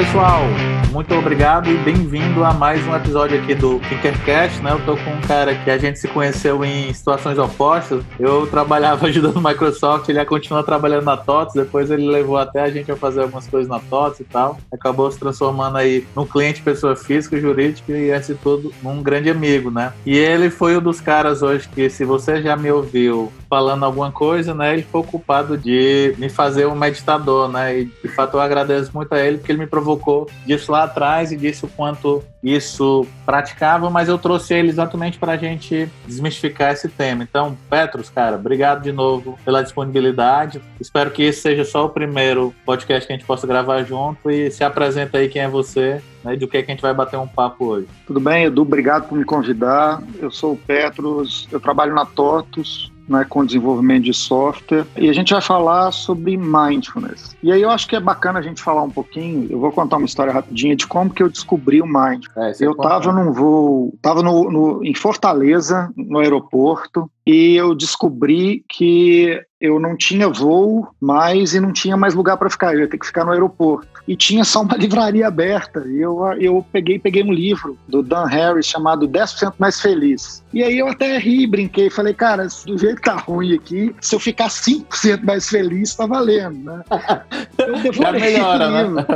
pessoal, muito obrigado e bem-vindo a mais um episódio aqui do Tinkercast, né? Eu tô com um cara que a gente se conheceu em situações opostas. Eu trabalhava ajudando o Microsoft, ele continua trabalhando na TOTS, depois ele levou até a gente a fazer algumas coisas na TOTS e tal. Acabou se transformando aí num cliente pessoa física, jurídica e, antes de tudo, num grande amigo, né? E ele foi um dos caras hoje que, se você já me ouviu falando alguma coisa, né? Ele foi ocupado de me fazer um meditador, né? E de fato eu agradeço muito a ele porque ele me provocou disso lá atrás e disse o quanto isso praticava, mas eu trouxe ele exatamente para a gente desmistificar esse tema. Então, Petros, cara, obrigado de novo pela disponibilidade. Espero que esse seja só o primeiro podcast que a gente possa gravar junto e se apresenta aí quem é você né, do que, é que a gente vai bater um papo hoje. Tudo bem, Edu, obrigado por me convidar. Eu sou o Petros, eu trabalho na TOTUS, né, com desenvolvimento de software. E a gente vai falar sobre mindfulness. E aí eu acho que é bacana a gente falar um pouquinho. Eu vou contar uma história rapidinha de como que eu descobri o mindfulness. É, eu estava num voo, estava no, no, em Fortaleza, no aeroporto, e eu descobri que eu não tinha voo mais e não tinha mais lugar para ficar, eu ia ter que ficar no aeroporto. E tinha só uma livraria aberta. E eu, eu peguei, peguei um livro do Dan Harris chamado 10% Mais Feliz. E aí eu até ri, brinquei, falei, cara, do jeito que tá ruim aqui, se eu ficar 5% mais feliz, tá valendo, né? Eu devorei melhora, o né? livro. Né?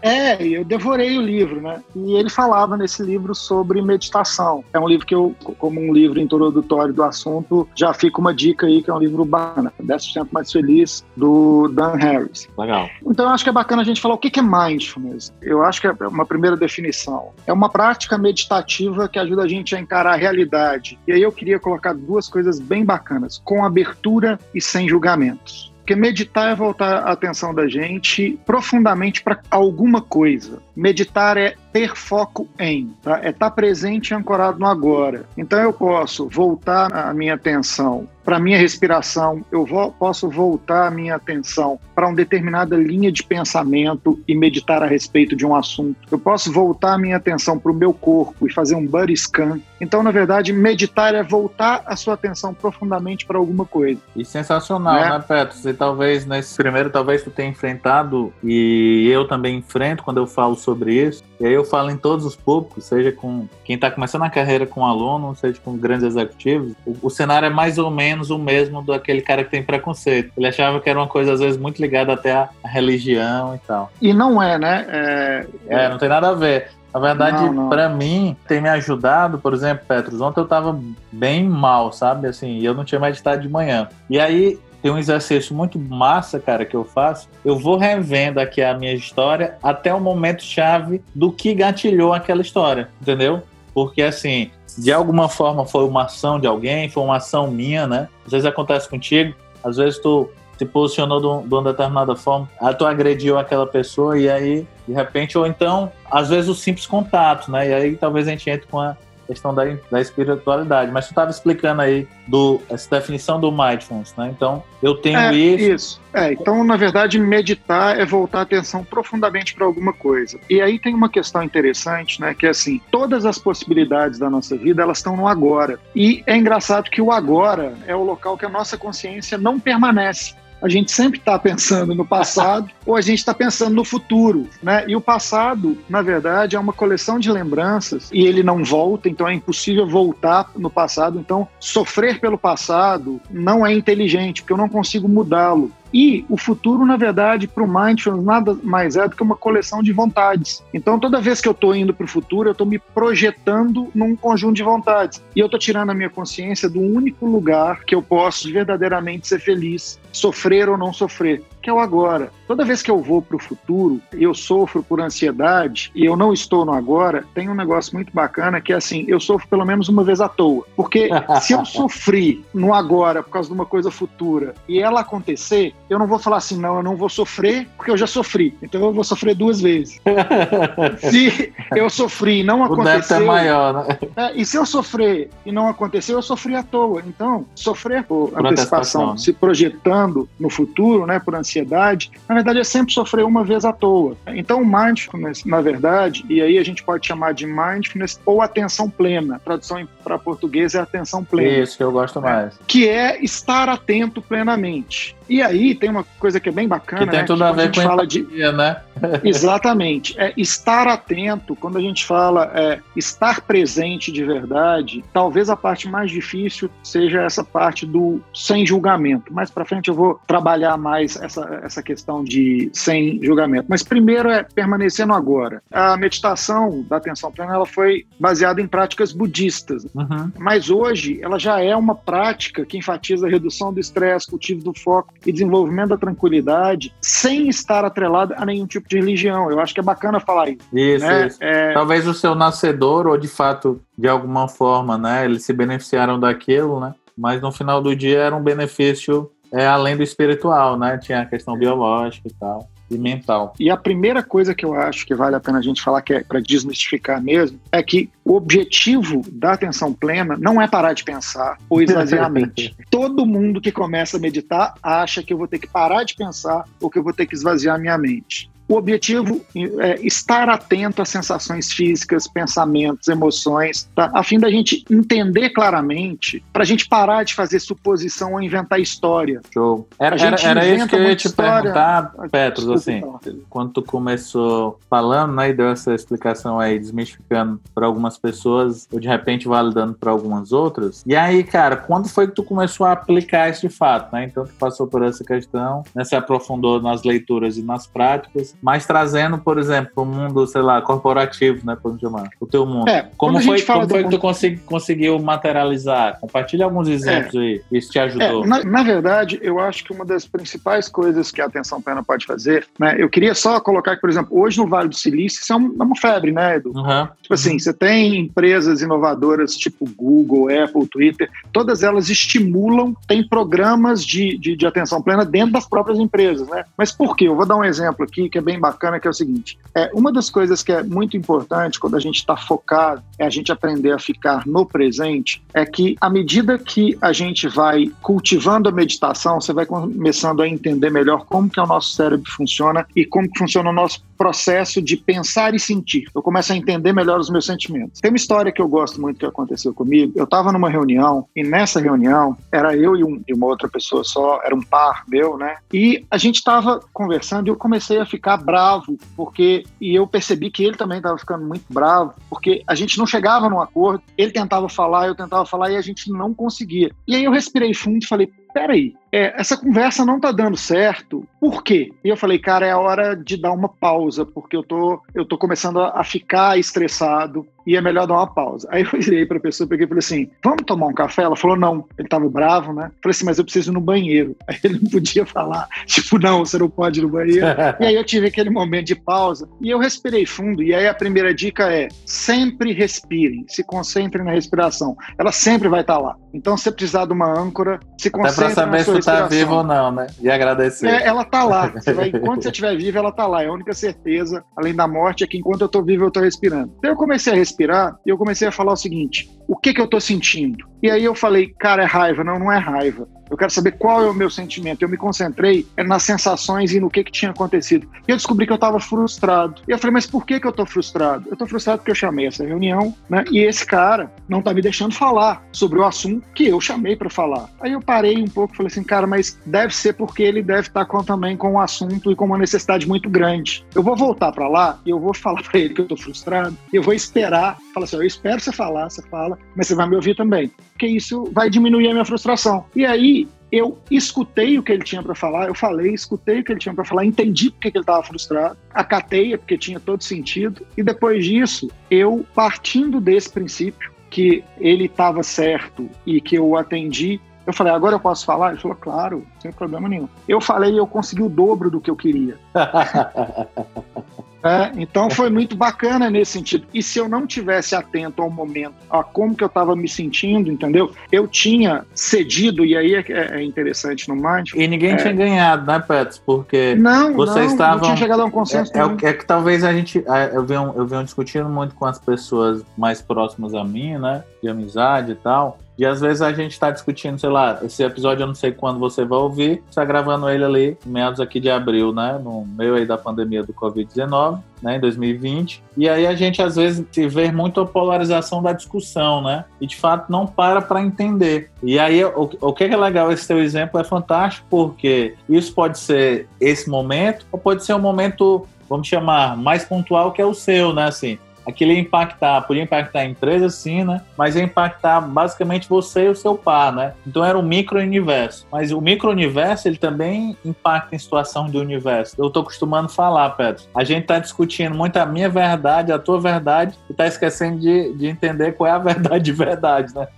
É, eu devorei o livro, né? E ele falava nesse livro sobre meditação. É um livro que eu, como um livro introdutório do assunto, já fica uma dica aí, que é um livro bacana. 10% mais feliz, do Dan Harris. Legal. Então eu acho que é bacana a gente falar o que é mindfulness. Eu acho que é uma primeira definição. É uma prática meditativa que ajuda a gente a encarar a realidade. E aí eu queria colocar duas coisas bem bacanas, com abertura e sem julgamentos. Porque meditar é voltar a atenção da gente profundamente para alguma coisa. Meditar é ter foco em, tá? é estar tá presente e ancorado no agora. Então eu posso voltar a minha atenção para a minha respiração, eu vou, posso voltar a minha atenção para uma determinada linha de pensamento e meditar a respeito de um assunto. Eu posso voltar a minha atenção para o meu corpo e fazer um body scan. Então, na verdade, meditar é voltar a sua atenção profundamente para alguma coisa. E sensacional, né, né Petro? Você talvez, nesse primeiro, talvez tu tenha enfrentado, e eu também enfrento quando eu falo sobre isso, e aí eu falo em todos os públicos, seja com quem está começando a carreira com aluno, seja com grandes executivos, o, o cenário é mais ou menos o mesmo do aquele cara que tem preconceito. Ele achava que era uma coisa, às vezes, muito ligada até à religião e tal. E não é, né? É, é não tem nada a ver. Na verdade, para mim, tem me ajudado, por exemplo, Petros, ontem eu tava bem mal, sabe? Assim, eu não tinha meditado de manhã. E aí, tem um exercício muito massa, cara, que eu faço. Eu vou revendo aqui a minha história até o momento chave do que gatilhou aquela história, entendeu? Porque assim, de alguma forma foi uma ação de alguém, foi uma ação minha, né? Às vezes acontece contigo, às vezes tu se posicionou de, um, uma determinada forma, aí tu agrediu aquela pessoa e aí, de repente, ou então, às vezes o simples contato, né? E aí talvez a gente entre com a questão da, da espiritualidade. Mas tu estava explicando aí do, essa definição do mindfulness, né? Então, eu tenho é, isso. Isso. É, então, na verdade, meditar é voltar a atenção profundamente para alguma coisa. E aí tem uma questão interessante, né? Que é assim, todas as possibilidades da nossa vida, elas estão no agora. E é engraçado que o agora é o local que a nossa consciência não permanece a gente sempre está pensando no passado ou a gente está pensando no futuro, né? E o passado, na verdade, é uma coleção de lembranças e ele não volta, então é impossível voltar no passado. Então, sofrer pelo passado não é inteligente, porque eu não consigo mudá-lo. E o futuro, na verdade, para o Mindfulness nada mais é do que uma coleção de vontades. Então, toda vez que eu estou indo para o futuro, eu estou me projetando num conjunto de vontades. E eu estou tirando a minha consciência do único lugar que eu posso verdadeiramente ser feliz, sofrer ou não sofrer que é o agora. Toda vez que eu vou para o futuro, eu sofro por ansiedade e eu não estou no agora, tem um negócio muito bacana que é assim, eu sofro pelo menos uma vez à toa. Porque se eu sofri no agora por causa de uma coisa futura e ela acontecer, eu não vou falar assim, não, eu não vou sofrer porque eu já sofri. Então eu vou sofrer duas vezes. se eu sofri e não aconteceu... O é maior, né? É, e se eu sofrer e não aconteceu, eu sofri à toa. Então, sofrer por, por antecipação, antecipação, se projetando no futuro, né, por ansiedade, na verdade, é sempre sofrer uma vez à toa. Então, o mindfulness, na verdade, e aí a gente pode chamar de mindfulness ou atenção plena. A tradução para português é atenção plena. Isso, que eu gosto mais. Que é estar atento plenamente. E aí tem uma coisa que é bem bacana, que tem né? tudo que a ver a com fala empatia, de né? Exatamente. É estar atento, quando a gente fala é, estar presente de verdade, talvez a parte mais difícil seja essa parte do sem julgamento. Mais para frente eu vou trabalhar mais essa, essa questão de sem julgamento. Mas primeiro é permanecer no agora. A meditação da atenção plena ela foi baseada em práticas budistas. Uhum. Mas hoje ela já é uma prática que enfatiza a redução do estresse, cultivo do foco e desenvolvimento da tranquilidade, sem estar atrelada a nenhum tipo de religião. Eu acho que é bacana falar isso. Isso, né? isso. É... Talvez o seu nascedor, ou de fato, de alguma forma, né, eles se beneficiaram daquilo, né? Mas no final do dia era um benefício é, além do espiritual, né? Tinha a questão biológica e tal e mental. E a primeira coisa que eu acho que vale a pena a gente falar, que é para desmistificar mesmo, é que o objetivo da atenção plena não é parar de pensar ou esvaziar a mente. Todo mundo que começa a meditar acha que eu vou ter que parar de pensar ou que eu vou ter que esvaziar minha mente. O objetivo é estar atento às sensações físicas, pensamentos, emoções, tá? a fim da gente entender claramente, para a gente parar de fazer suposição ou inventar história. Show. Era, era, era isso que eu ia te história. perguntar, Petros, assim, quando tu começou falando, né, e deu essa explicação aí, desmistificando para algumas pessoas, ou de repente validando para algumas outras. E aí, cara, quando foi que tu começou a aplicar isso de fato, né? Então tu passou por essa questão, né, se aprofundou nas leituras e nas práticas, mas trazendo, por exemplo, o mundo, sei lá, corporativo, né, podemos chamar, o teu mundo. É, como foi, como foi que tu consegui, conseguiu materializar? Compartilha alguns exemplos é, aí, isso te ajudou. É, na, na, verdade, eu acho que uma das principais coisas que a atenção plena pode fazer, né, eu queria só colocar que, por exemplo, hoje no Vale do Silício, isso é, um, é uma febre, né, Edu? Uhum. Tipo assim, você tem empresas inovadoras tipo Google, Apple, Twitter, todas elas estimulam, tem programas de, de, de atenção plena dentro das próprias empresas, né? Mas por quê? Eu vou dar um exemplo aqui que é bem bacana, que é o seguinte: é, uma das coisas que é muito importante quando a gente está focado, é a gente aprender a ficar no presente, é que à medida que a gente vai cultivando a meditação, você vai começando a entender melhor como que é o nosso cérebro funciona e como que funciona o nosso processo de pensar e sentir. Eu começo a entender melhor os meus sentimentos. Tem uma história que eu gosto muito que aconteceu comigo. Eu estava numa reunião e nessa reunião era eu e, um, e, uma outra pessoa só, era um par meu, né? E a gente estava conversando e eu comecei a ficar bravo porque e eu percebi que ele também estava ficando muito bravo porque a gente não chegava num acordo. Ele tentava falar, eu tentava falar e a gente não conseguia. E aí eu respirei fundo e falei: peraí, é, essa conversa não tá dando certo, por quê? E eu falei, cara, é a hora de dar uma pausa, porque eu tô, eu tô começando a, a ficar estressado e é melhor dar uma pausa. Aí eu virei pra pessoa, peguei e falei assim, vamos tomar um café? Ela falou, não. Ele tava bravo, né? Falei assim, mas eu preciso ir no banheiro. Aí ele não podia falar, tipo, não, você não pode ir no banheiro. e aí eu tive aquele momento de pausa e eu respirei fundo. E aí a primeira dica é, sempre respirem, se concentrem na respiração. Ela sempre vai estar tá lá. Então, se você precisar de uma âncora, se concentre pra saber se tá vivo ou não, né? E agradecer. É, ela tá lá. Você vai, enquanto você estiver vivo, ela tá lá. É a única certeza, além da morte, é que enquanto eu tô vivo, eu tô respirando. Então eu comecei a respirar e eu comecei a falar o seguinte: o que que eu tô sentindo? E aí eu falei, cara, é raiva. Não, não é raiva. Eu quero saber qual é o meu sentimento. Eu me concentrei nas sensações e no que, que tinha acontecido. E eu descobri que eu estava frustrado. E eu falei, mas por que, que eu estou frustrado? Eu estou frustrado porque eu chamei essa reunião, né? E esse cara não está me deixando falar sobre o assunto que eu chamei para falar. Aí eu parei um pouco e falei assim, cara, mas deve ser porque ele deve estar tá com, também com um assunto e com uma necessidade muito grande. Eu vou voltar para lá e eu vou falar para ele que eu estou frustrado. Eu vou esperar, falar assim, eu espero você falar, você fala, mas você vai me ouvir também. Porque isso vai diminuir a minha frustração. E aí eu escutei o que ele tinha para falar, eu falei, escutei o que ele tinha para falar, entendi porque que ele estava frustrado, acatei, porque tinha todo sentido, e depois disso, eu, partindo desse princípio, que ele estava certo e que eu atendi, eu falei, agora eu posso falar? Ele falou, claro, sem problema nenhum. Eu falei eu consegui o dobro do que eu queria. É, então foi muito bacana nesse sentido. E se eu não tivesse atento ao momento, a como que eu estava me sentindo, entendeu? Eu tinha cedido, e aí é, é interessante no Mind. E ninguém é, tinha ganhado, né, Pets? Porque não, vocês não, estavam. Não tinha chegado a um consenso. É, é, é, que talvez a gente. É, eu venho, eu venho discutindo muito com as pessoas mais próximas a mim, né? De amizade e tal E às vezes a gente está discutindo, sei lá, esse episódio eu não sei quando você vai ouvir, está gravando ele ali, meados aqui de abril, né? No meio aí da pandemia do Covid-19 né, em 2020. E aí a gente às vezes se vê muito a polarização da discussão, né? E de fato não para para entender. E aí o, o que é legal esse teu exemplo é fantástico porque isso pode ser esse momento ou pode ser um momento vamos chamar mais pontual que é o seu, né? Assim, aquilo ia impactar, podia impactar a empresa sim, né? Mas ia impactar basicamente você e o seu par, né? Então era um micro-universo. Mas o micro-universo, ele também impacta em situação de universo. Eu tô acostumando falar, Pedro. A gente tá discutindo muito a minha verdade, a tua verdade, e tá esquecendo de, de entender qual é a verdade de verdade, né?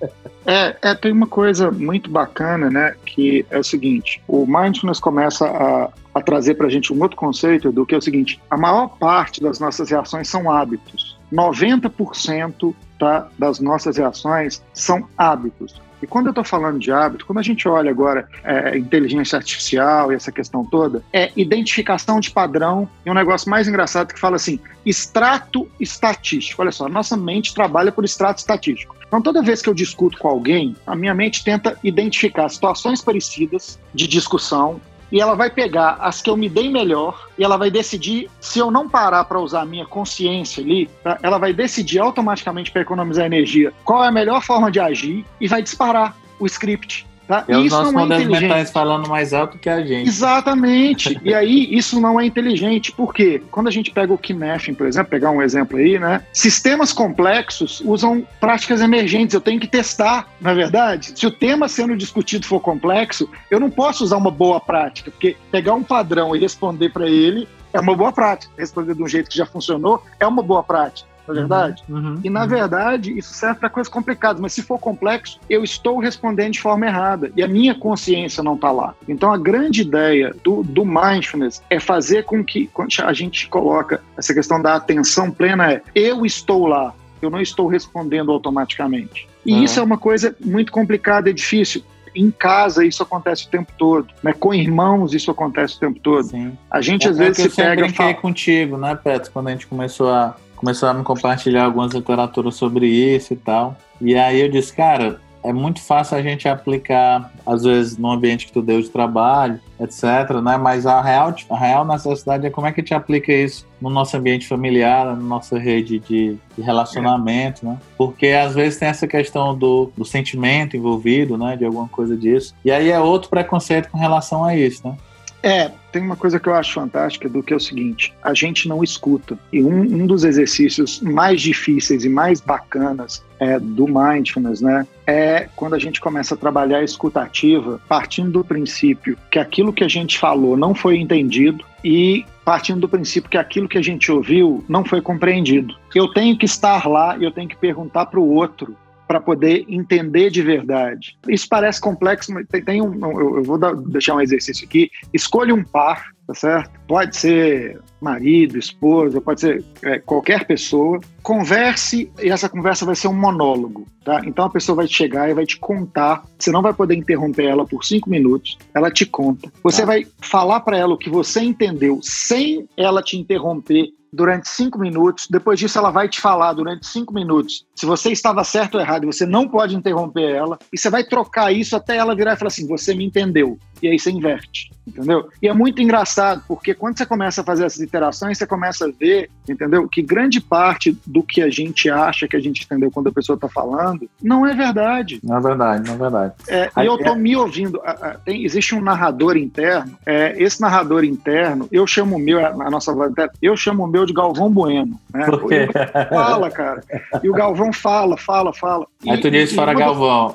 É, é, tem uma coisa muito bacana, né? Que é o seguinte: o mindfulness começa a, a trazer para a gente um outro conceito do que é o seguinte: a maior parte das nossas reações são hábitos. 90% tá, das nossas reações são hábitos. E quando eu estou falando de hábito, quando a gente olha agora é, inteligência artificial e essa questão toda, é identificação de padrão e um negócio mais engraçado que fala assim, extrato estatístico. Olha só, nossa mente trabalha por extrato estatístico. Então, toda vez que eu discuto com alguém, a minha mente tenta identificar situações parecidas de discussão e ela vai pegar as que eu me dei melhor e ela vai decidir, se eu não parar para usar a minha consciência ali, tá? ela vai decidir automaticamente para economizar energia qual é a melhor forma de agir e vai disparar o script. Tá? É os isso não é mentais falando mais alto que a gente. Exatamente. e aí, isso não é inteligente. Por quê? Quando a gente pega o Kinefin, por exemplo, pegar um exemplo aí, né? Sistemas complexos usam práticas emergentes. Eu tenho que testar, na é verdade. Se o tema sendo discutido for complexo, eu não posso usar uma boa prática, porque pegar um padrão e responder para ele é uma boa prática. Responder de um jeito que já funcionou é uma boa prática na é verdade? Uhum, uhum, e na uhum. verdade, isso serve para coisas complicadas, mas se for complexo, eu estou respondendo de forma errada e a minha consciência não está lá. Então, a grande ideia do, do mindfulness é fazer com que quando a gente coloca essa questão da atenção plena é eu estou lá, eu não estou respondendo automaticamente. E uhum. isso é uma coisa muito complicada e difícil em casa isso acontece o tempo todo, né? Com irmãos isso acontece o tempo todo. Sim. A gente é, às é vezes se pega. Eu brinquei contigo, né, Petro, quando a gente começou a começou a me compartilhar algumas literaturas sobre isso e tal. E aí eu disse, cara, é muito fácil a gente aplicar, às vezes, no ambiente que tu deu de trabalho, etc, né? Mas a real, a real necessidade é como é que gente aplica isso no nosso ambiente familiar, na nossa rede de, de relacionamento, é. né? Porque às vezes tem essa questão do, do sentimento envolvido, né? De alguma coisa disso. E aí é outro preconceito com relação a isso, né? É, tem uma coisa que eu acho fantástica do que é o seguinte: a gente não escuta. E um, um dos exercícios mais difíceis e mais bacanas é, do mindfulness, né, é quando a gente começa a trabalhar a escutativa, partindo do princípio que aquilo que a gente falou não foi entendido e partindo do princípio que aquilo que a gente ouviu não foi compreendido. Eu tenho que estar lá e eu tenho que perguntar para o outro para poder entender de verdade. Isso parece complexo, mas tem, tem um. Eu, vou dar, deixar um exercício aqui. Escolha um par, tá certo? Pode ser marido, esposa, pode ser é, qualquer pessoa. Converse e essa conversa vai ser um monólogo, tá? Então a pessoa vai chegar e vai te contar. Você não vai poder interromper ela por cinco minutos. Ela te conta. Você tá. vai falar para ela o que você entendeu sem ela te interromper durante cinco minutos. Depois disso, ela vai te falar durante cinco minutos se você estava certo ou errado. Você não pode interromper ela. E você vai trocar isso até ela virar e falar assim: você me entendeu. E aí você inverte entendeu? E é muito engraçado, porque quando você começa a fazer essas interações, você começa a ver, entendeu? Que grande parte do que a gente acha que a gente entendeu quando a pessoa está falando, não é verdade. Não é verdade, não é verdade. É, e eu estou me ouvindo, tem, existe um narrador interno, é, esse narrador interno, eu chamo o meu, a nossa eu chamo o meu de Galvão Bueno, né? Por quê? Fala, cara. E o Galvão fala, fala, fala. Aí tu disse fora Galvão.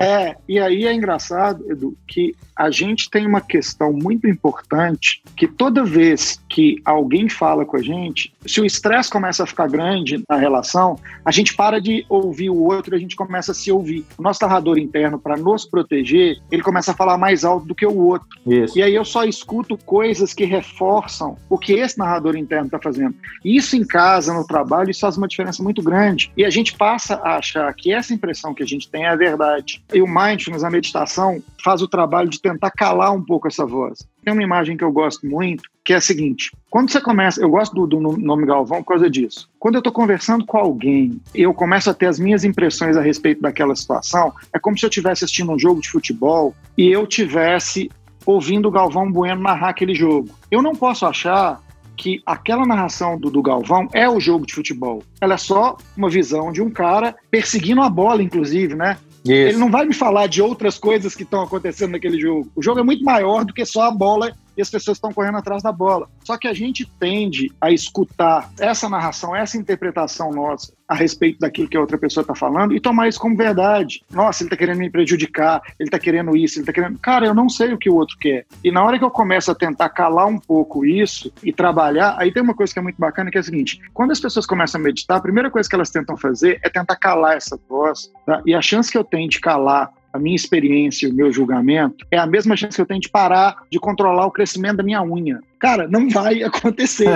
É, e aí é engraçado, Edu, que a gente tem uma questão muito importante que toda vez que alguém fala com a gente, se o estresse começa a ficar grande na relação, a gente para de ouvir o outro e a gente começa a se ouvir. O nosso narrador interno, para nos proteger, ele começa a falar mais alto do que o outro. Isso. E aí eu só escuto coisas que reforçam o que esse narrador interno está fazendo. Isso em casa, no trabalho, isso faz uma diferença muito grande. E a gente passa a achar que essa impressão que a gente tem é a verdade. E o mindfulness, a meditação, faz o trabalho de tentar calar um pouco essa voz. Tem uma imagem que eu gosto muito, que é a seguinte: quando você começa, eu gosto do, do nome Galvão por causa disso. Quando eu estou conversando com alguém, eu começo a ter as minhas impressões a respeito daquela situação. É como se eu estivesse assistindo um jogo de futebol e eu tivesse ouvindo o Galvão Bueno narrar aquele jogo. Eu não posso achar que aquela narração do, do, Galvão é o jogo de futebol. Ela é só uma visão de um cara perseguindo a bola, inclusive, né? Isso. Ele não vai me falar de outras coisas que estão acontecendo naquele jogo. O jogo é muito maior do que só a bola e as pessoas estão correndo atrás da bola. Só que a gente tende a escutar essa narração, essa interpretação nossa a respeito daquilo que a outra pessoa está falando e tomar isso como verdade. Nossa, ele está querendo me prejudicar, ele está querendo isso, ele está querendo. Cara, eu não sei o que o outro quer. E na hora que eu começo a tentar calar um pouco isso e trabalhar, aí tem uma coisa que é muito bacana que é a seguinte: quando as pessoas começam a meditar, a primeira coisa que elas tentam fazer é tentar calar essa voz. Tá? E a chance que eu tenho de calar a minha experiência, o meu julgamento, é a mesma chance que eu tenho de parar de controlar o crescimento da minha unha. Cara, não vai acontecer.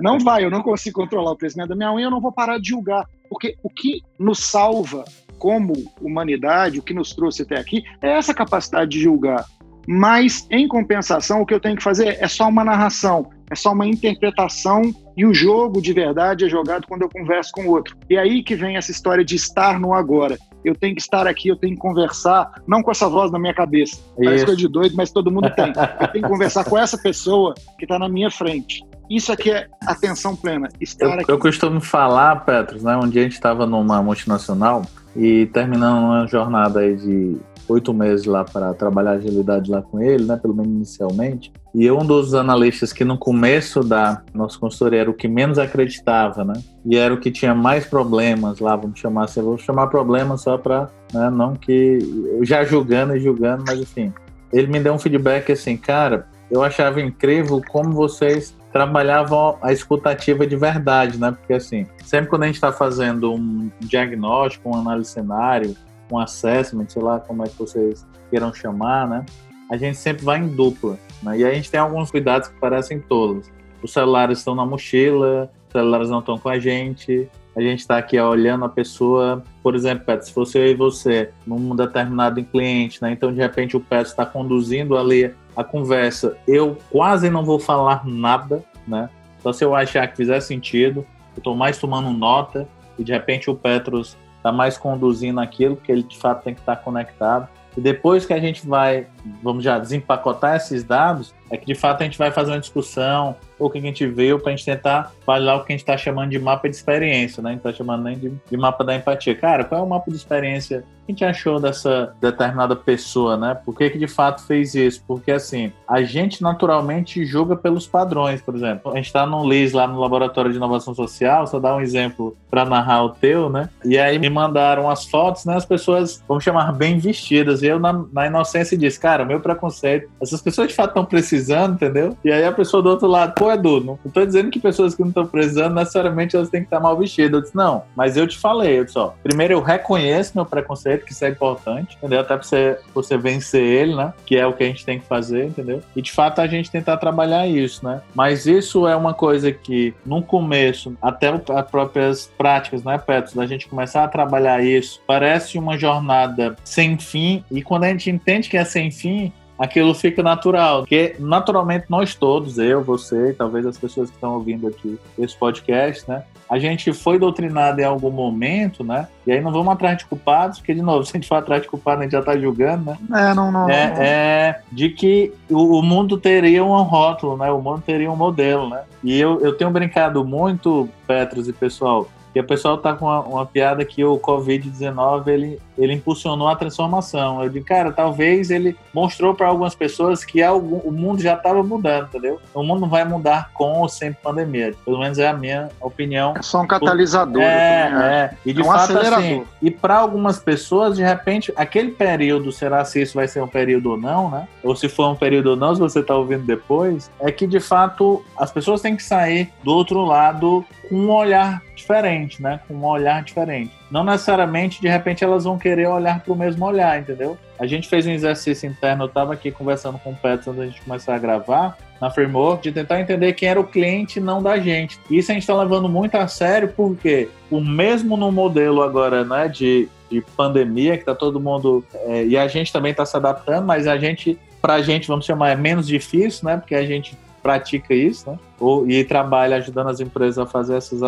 não vai, eu não consigo controlar o crescimento da minha unha, eu não vou parar de julgar. Porque o que nos salva como humanidade, o que nos trouxe até aqui, é essa capacidade de julgar. Mas, em compensação, o que eu tenho que fazer é só uma narração, é só uma interpretação e o jogo de verdade é jogado quando eu converso com o outro. E é aí que vem essa história de estar no agora eu tenho que estar aqui, eu tenho que conversar, não com essa voz na minha cabeça. Parece coisa de doido, mas todo mundo tem. Eu tenho que conversar com essa pessoa que está na minha frente. Isso aqui é atenção plena. Estar eu, aqui. eu costumo falar, Petros, né? Um dia a gente estava numa multinacional e terminando uma jornada aí de oito meses lá para trabalhar agilidade lá com ele, né? Pelo menos inicialmente. E um dos analistas que no começo da nossa consultoria era o que menos acreditava, né? E era o que tinha mais problemas lá, vamos chamar assim, vou chamar problemas só para, né, não que já julgando e julgando, mas enfim. Ele me deu um feedback assim, cara, eu achava incrível como vocês trabalhavam a escutativa de verdade, né? Porque assim, sempre quando a gente está fazendo um diagnóstico, uma análise cenário, um assessment, sei lá como é que vocês queiram chamar, né? A gente sempre vai em dupla, né? E a gente tem alguns cuidados que parecem tolos. Os celulares estão na mochila, os celulares não estão com a gente, a gente está aqui olhando a pessoa, por exemplo, Pet, se fosse eu e você num determinado cliente, né? Então de repente o Pet está conduzindo ali a conversa, eu quase não vou falar nada, né? Só se eu achar que fizer sentido, eu estou mais tomando nota e de repente o Petros está mais conduzindo aquilo, que ele de fato tem que estar tá conectado. E depois que a gente vai, vamos já desempacotar esses dados, é que de fato a gente vai fazer uma discussão, ou o que a gente viu, para a gente tentar validar o que a gente está chamando de mapa de experiência, né? A gente está chamando nem de, de, mapa da empatia. Cara, qual é o mapa de experiência que a gente achou dessa determinada pessoa, né? Por que, que de fato fez isso? Porque assim, a gente naturalmente julga pelos padrões, por exemplo. A gente está no LIS lá no Laboratório de Inovação Social, só dar um exemplo para narrar o teu, né? E aí me mandaram as fotos, né? As pessoas, vamos chamar, bem vestidas. E eu, na, na inocência, disse, cara, meu preconceito, essas pessoas de fato estão precisando, entendeu? E aí a pessoa do outro lado, pô, Edu, não estou dizendo que pessoas que não estão precisando necessariamente elas têm que estar mal vestidas. Eu disse, não, mas eu te falei, eu disse, ó, primeiro eu reconheço meu preconceito, que isso é importante, entendeu? Até pra você, você vencer ele, né? Que é o que a gente tem que fazer, entendeu? E de fato a gente tentar trabalhar isso, né? Mas isso é uma coisa que, no começo, até as próprias práticas, né, Petros, da gente começar a trabalhar isso, parece uma jornada sem fim, e quando a gente entende que é sem fim, aquilo fica natural. Porque naturalmente nós todos, eu, você, talvez as pessoas que estão ouvindo aqui esse podcast, né? A gente foi doutrinado em algum momento, né? E aí não vamos atrás de culpados, porque, de novo, se a gente for atrás de culpados, a gente já está julgando, né? É, não, não. É, não. é de que o, o, mundo teria um rótulo, né? O mundo teria um modelo, né? E eu, eu tenho brincado muito, Petros e pessoal, que o pessoal tá com uma, uma piada que o Covid-19 ele, ele impulsionou a transformação. Eu digo, cara, talvez ele mostrou para algumas pessoas que algum, o mundo já estava mudando, entendeu? O mundo não vai mudar com ou sem pandemia. Pelo menos é a minha opinião. É só um catalisador. É, é. E de é um fato, assim, e para algumas pessoas, de repente, aquele período, será se isso vai ser um período ou não, né? Ou se for um período ou não, se você está ouvindo depois, é que de fato as pessoas têm que sair do outro lado com um olhar diferente, né? Com um olhar diferente. Não necessariamente, de repente, elas vão querer olhar para o mesmo olhar, entendeu? A gente fez um exercício interno, eu estava aqui conversando com o Petros antes da gente começar a gravar, na framework, de tentar entender quem era o cliente, não da gente. Isso a gente está levando muito a sério, porque o mesmo no modelo agora, né, de, de pandemia, que está todo mundo. É, e a gente também está se adaptando, mas a gente, para a gente, vamos chamar, é menos difícil, né? Porque a gente pratica isso, né? Ou, e trabalha ajudando as empresas a fazer essas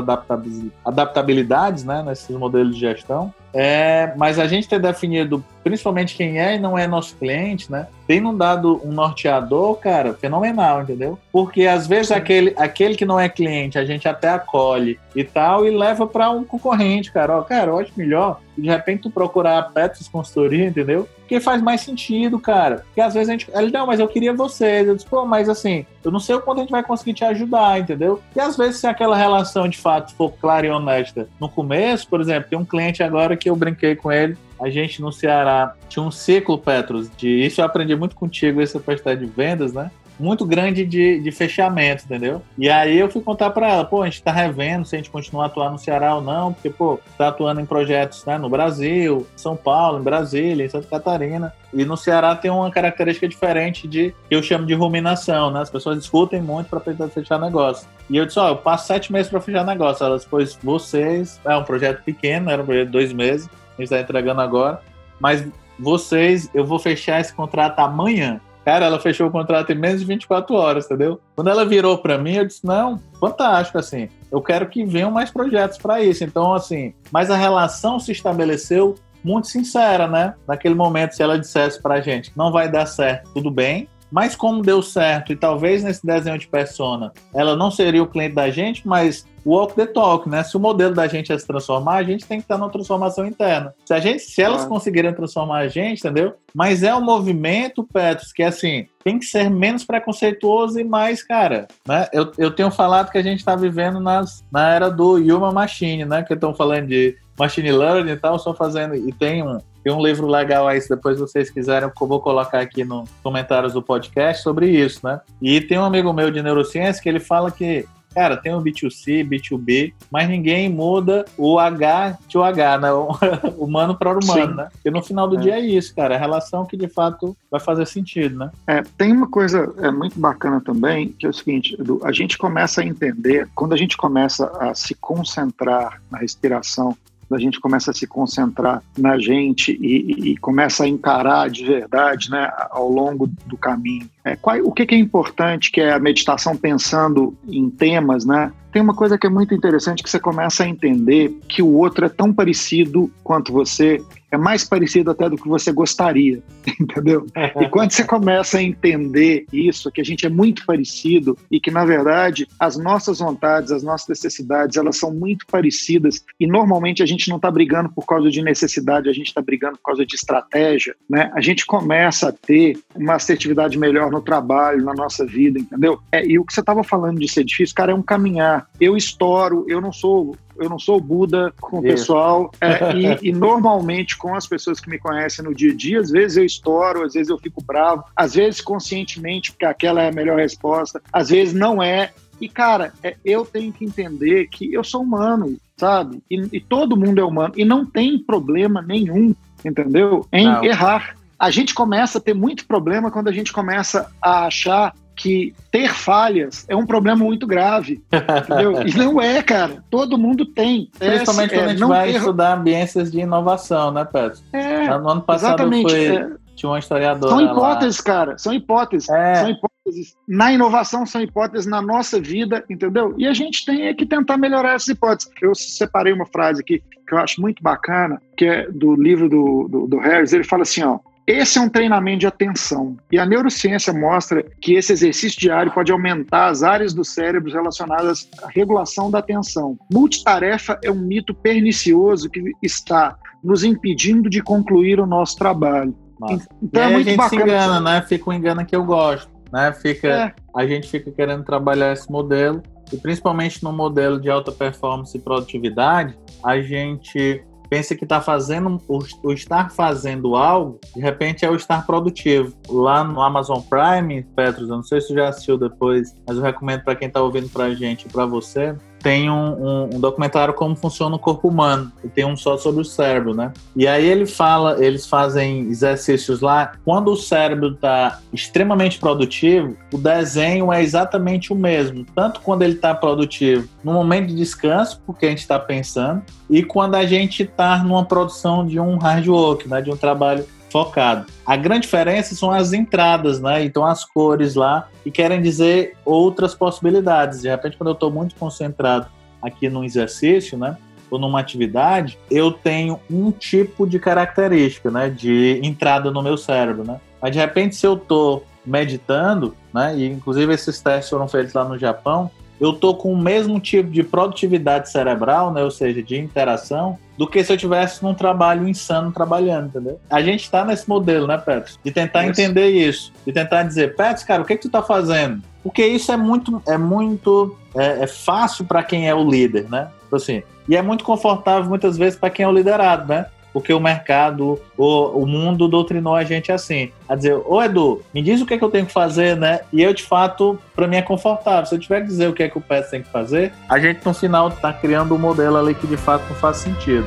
adaptabilidades, né? Nesses modelos de gestão. É, mas a gente ter definido, principalmente quem é e não é nosso cliente, né? Tem nos dado um norteador, cara, fenomenal, entendeu? Porque às vezes aquele, aquele que não é cliente, a gente até acolhe e tal, e leva para um concorrente, cara. Ó, cara, eu acho melhor de repente tu procurar a Petros Consultoria, entendeu? Porque faz mais sentido, cara. Porque às vezes a gente. Ele, não, mas eu queria vocês. Eu disse, pô, mas assim, eu não sei o quanto a gente vai conseguir te ajudar, entendeu? E às vezes, se aquela relação de fato for clara e honesta no começo, por exemplo, tem um cliente agora que eu brinquei com ele. A gente no Ceará tinha um ciclo, Petros, de isso eu aprendi muito contigo, essa quantidade de vendas, né? Muito grande de, de fechamento, entendeu? E aí eu fui contar para ela, pô, a gente tá revendo se a gente continuar atuando no Ceará ou não, porque, pô, tá atuando em projetos né, no Brasil, São Paulo, em Brasília, em Santa Catarina. E no Ceará tem uma característica diferente de que eu chamo de ruminação, né? As pessoas discutem muito para tentar fechar negócio. E eu disse, ó, eu passo sete meses para fechar negócio. Elas, pois vocês, é um projeto pequeno, era um projeto de dois meses, a gente está entregando agora, mas vocês, eu vou fechar esse contrato amanhã. Cara, ela fechou o contrato em menos de 24 horas, entendeu? Quando ela virou para mim, eu disse: não, fantástico, assim. Eu quero que venham mais projetos para isso. Então, assim, mas a relação se estabeleceu muito sincera, né? Naquele momento, se ela dissesse pra gente não vai dar certo, tudo bem, mas como deu certo e talvez nesse desenho de persona ela não seria o cliente da gente, mas walk the talk, né? Se o modelo da gente é se transformar, a gente tem que estar na transformação interna. Se a gente, se elas conseguirem transformar a gente, entendeu? Mas é um movimento, Petros, que assim, tem que ser menos preconceituoso e mais, cara, né? Eu, eu tenho falado que a gente está vivendo nas, na era do Human Machine, né? Que estão falando de machine learning e tal, só fazendo e tem um tem um livro legal aí, se depois vocês quiserem, eu vou colocar aqui nos comentários do podcast sobre isso, né? E tem um amigo meu de neurociência que ele fala que Cara, tem o B2C, B2B, mas ninguém muda o H de o H, né? O humano para humano, Sim. né? Porque no final do é. dia é isso, cara. É a relação que de fato vai fazer sentido, né? É, tem uma coisa é, muito bacana também, que é o seguinte, Edu, a gente começa a entender, quando a gente começa a se concentrar na respiração, a gente começa a se concentrar na gente e, e, começa a encarar de verdade né, ao longo do caminho. É, qual, o que, que, é importante, que é a meditação pensando em temas, né? Tem uma coisa que é muito interessante que você começa a entender que o outro é tão parecido quanto você é mais parecido até do que você gostaria, entendeu? E quando você começa a entender isso, que a gente é muito parecido e que, na verdade, as nossas vontades, as nossas necessidades, elas são muito parecidas e normalmente a gente não está brigando por causa de necessidade, a gente está brigando por causa de estratégia, né? A gente começa a ter uma assertividade melhor no trabalho, na nossa vida, entendeu? É, e o que você estava falando de ser difícil, cara, é um caminhar. Eu estouro, eu não sou eu não sou Buda com o pessoal é, e, e, normalmente com as pessoas que me conhecem no dia a dia, às vezes eu estouro, às vezes eu fico bravo, às vezes conscientemente porque aquela é a melhor resposta, às vezes não é. E cara, é, eu tenho que entender que eu sou humano, sabe? E, e todo mundo é humano e não tem problema nenhum, entendeu? Em não. errar. A gente começa a ter muito problema quando a gente começa a achar que ter falhas é um problema muito grave, entendeu? E não é, cara. Todo mundo tem. Principalmente é, quando a gente vai ter... estudar ambiências de inovação, né, Pedro? É, no ano passado exatamente, foi... É. Tinha uma historiadora São hipóteses, lá. cara. São hipóteses. É. São hipóteses. Na inovação são hipóteses na nossa vida, entendeu? E a gente tem é que tentar melhorar essas hipóteses. Eu separei uma frase aqui que eu acho muito bacana, que é do livro do, do, do Harris. Ele fala assim, ó, esse é um treinamento de atenção. E a neurociência mostra que esse exercício diário pode aumentar as áreas do cérebro relacionadas à regulação da atenção. Multitarefa é um mito pernicioso que está nos impedindo de concluir o nosso trabalho. Nossa. Então e é muito a gente bacana. se engana, né? Fica um engano que eu gosto. Né? Fica, é. A gente fica querendo trabalhar esse modelo e principalmente no modelo de alta performance e produtividade, a gente pensa que está fazendo, o, estar fazendo algo, de repente é o estar produtivo. Lá no Amazon Prime, Petros, eu não sei se você já assistiu depois, mas eu recomendo para quem está ouvindo para a gente e para você, tem um, um, um, documentário como funciona o corpo humano, e tem um só sobre o cérebro, né? E aí ele fala, eles fazem exercícios lá, quando o cérebro está extremamente produtivo, o desenho é exatamente o mesmo, tanto quando ele está produtivo no momento de descanso, porque a gente está pensando, e quando a gente está numa produção de um hard work, né, de um trabalho focado. A grande diferença são as entradas, né? Então as cores lá que querem dizer outras possibilidades. De repente, quando eu estou muito concentrado aqui no exercício, né? Ou numa atividade, eu tenho um tipo de característica, né? De entrada no meu cérebro, né? Mas de repente, se eu estou meditando, né? E inclusive esses testes foram feitos lá no Japão, eu tô com o mesmo tipo de produtividade cerebral, né, ou seja, de interação, do que se eu tivesse num trabalho insano trabalhando, entendeu? A gente está nesse modelo, né, Petro? De tentar isso. entender isso, de tentar dizer, Petro, cara, o que, que tu tá fazendo? Porque isso é muito, é muito, é, é fácil para quem é o líder, né? Tipo assim, e é muito confortável muitas vezes para quem é o liderado, né? Porque o mercado, o, o mundo doutrinou a gente assim. A dizer, ô Edu, me diz o que, é que eu tenho que fazer, né? E eu, de fato, para mim é confortável. Se eu tiver que dizer o que é que o PET tem que fazer, a gente no final tá criando um modelo ali que de fato não faz sentido.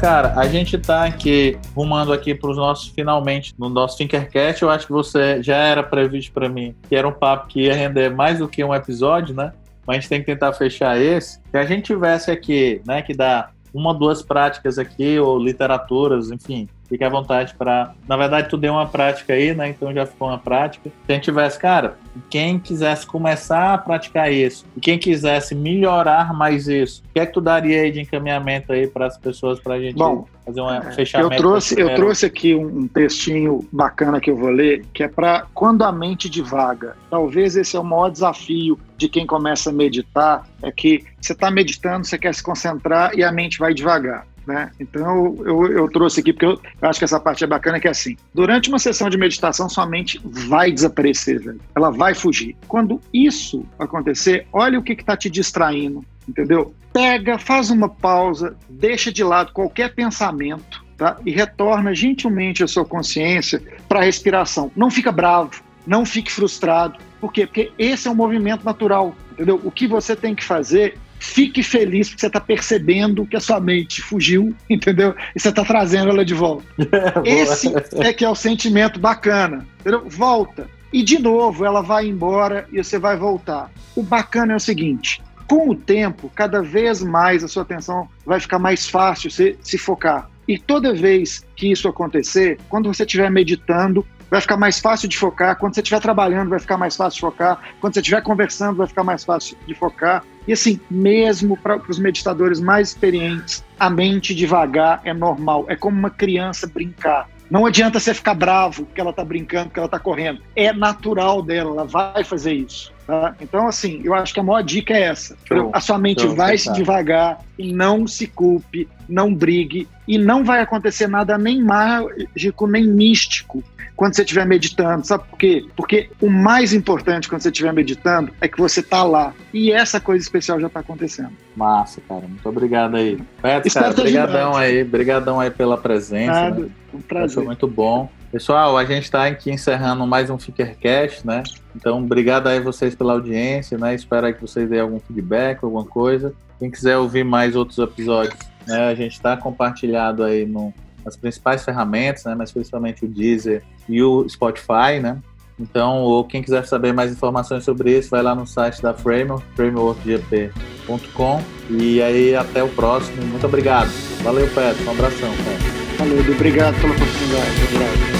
Cara, a gente tá aqui rumando aqui para os nossos finalmente no nosso Thinkercast. Eu acho que você já era previsto para mim que era um papo que ia render mais do que um episódio, né? Mas a gente tem que tentar fechar esse. Se a gente tivesse aqui, né, que dá uma, duas práticas aqui, ou literaturas, enfim, fique à vontade para. Na verdade, tu deu uma prática aí, né? Então já ficou uma prática. Se a gente tivesse, cara, quem quisesse começar a praticar isso, e quem quisesse melhorar mais isso, o que é que tu daria aí de encaminhamento aí para as pessoas para a gente Bom, fazer um é, fechamento? Eu trouxe, eu trouxe aqui um, um textinho bacana que eu vou ler, que é para quando a mente divaga. Talvez esse é o maior desafio de quem começa a meditar, é que você está meditando, você quer se concentrar e a mente vai devagar. Né? Então eu, eu, trouxe aqui porque eu, eu, acho que essa parte é bacana que é assim. Durante uma sessão de meditação, sua mente vai desaparecer, velho. Ela vai fugir. Quando isso acontecer, olha o que está te distraindo, entendeu? Pega, faz uma pausa, deixa de lado qualquer pensamento, tá? E retorna gentilmente a sua consciência para a respiração. Não fica bravo, não fique frustrado. Por quê? Porque esse é um movimento natural, entendeu? O que você tem que fazer fique feliz porque você está percebendo que a sua mente fugiu, entendeu? E você está trazendo ela de volta. Esse é que é o sentimento bacana, entendeu? Volta. E de novo ela vai embora e você vai voltar. O bacana é o seguinte: com o tempo, cada vez mais a sua atenção vai ficar mais fácil se, se focar. E toda vez que isso acontecer, quando você estiver meditando, vai ficar mais fácil de focar. Quando você estiver trabalhando, vai ficar mais fácil de focar. Quando você estiver conversando, vai ficar mais fácil de focar. E assim, mesmo para os meditadores mais experientes, a mente devagar é normal. É como uma criança brincar. Não adianta você ficar bravo que ela está brincando, que ela está correndo. É natural dela, ela vai fazer isso. Tá? Então, assim, eu acho que a maior dica é essa. Show. A sua mente Show, vai se devagar e não se culpe, não brigue, e não vai acontecer nada nem mágico, nem místico quando você estiver meditando. Sabe por quê? Porque o mais importante quando você estiver meditando é que você está lá. E essa coisa especial já está acontecendo. Massa, cara. Muito obrigado aí. Beto, cara, brigadão aí. Brigadão aí pela presença. Nada, né? um prazer. Foi muito bom. Pessoal, a gente está aqui encerrando mais um Fickercast, né? Então, obrigado aí vocês pela audiência, né? Espero que vocês deem algum feedback, alguma coisa. Quem quiser ouvir mais outros episódios, né? A gente está compartilhado aí no, as principais ferramentas, né, mas principalmente o Deezer e o Spotify, né? Então, ou quem quiser saber mais informações sobre isso, vai lá no site da Framework, frameworkgp.com. E aí, até o próximo. Muito obrigado. Valeu, Pedro. Um abração, Pedro. Valeu, obrigado pela oportunidade. Obrigado.